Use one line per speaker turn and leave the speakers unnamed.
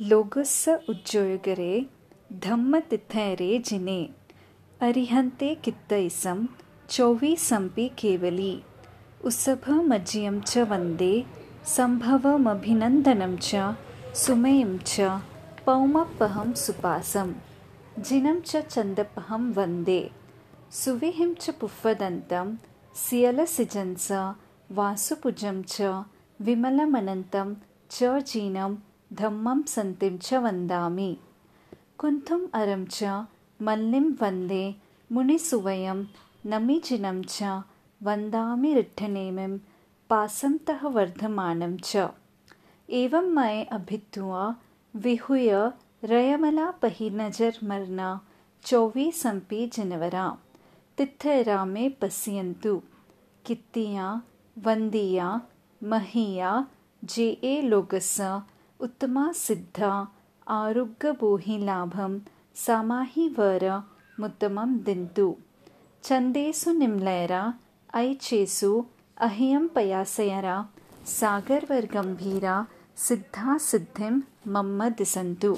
लोगस्य उज्जोयगरे धम्मतिथैरे जिने। अरिहन्ते कित्तैसं चौवीसम्पि केवली। उसभमज्यं च वन्दे सम्भवमभिनन्दनं च सुमयं च पौमपहं सुपासं। जिनं च चन्दपहं वन्दे। सुविहिं च पुष्पदन्तं सियलसिजंस वासुपुजं च विमलमनन्तं च जीनं धम्मं सन्तिं च वन्दामि। कुन्थुम् अरं च मल्लिं वन्दे मुनिसुवयं नमिजिनं च वन्दामि रिट्ठनेमिं पासन्तः वर्धमानं च। एवं मये अभित्वा विहूय रयमला पहि नजर मर्ना चौवीसम्पि जनवरा। तित्थैरा मे पश्यन्तु। कित्तिया वन्दिया महिया जे ए ಉತ್ತಮ ಸಿದ್ಧ ಆರುಗ್ಗಭೂಹಿ ಲಾಭಂ ಸಾಮಾಹಿ ವರ ಮುತ್ತಮಂ ದಿಂತು ಚಂದೇಸು ನಿಮ್ಲಯರ ಐಚೇಸು ಅಹಿಯಂ ಪಯಾಸಯರ ಸಾಗರ್ವರ್ಗಂಭೀರ ಸಿದ್ಧಾ ಸಿದ್ಧಿಂ ಮಮ್ಮ ದಿಸಂತು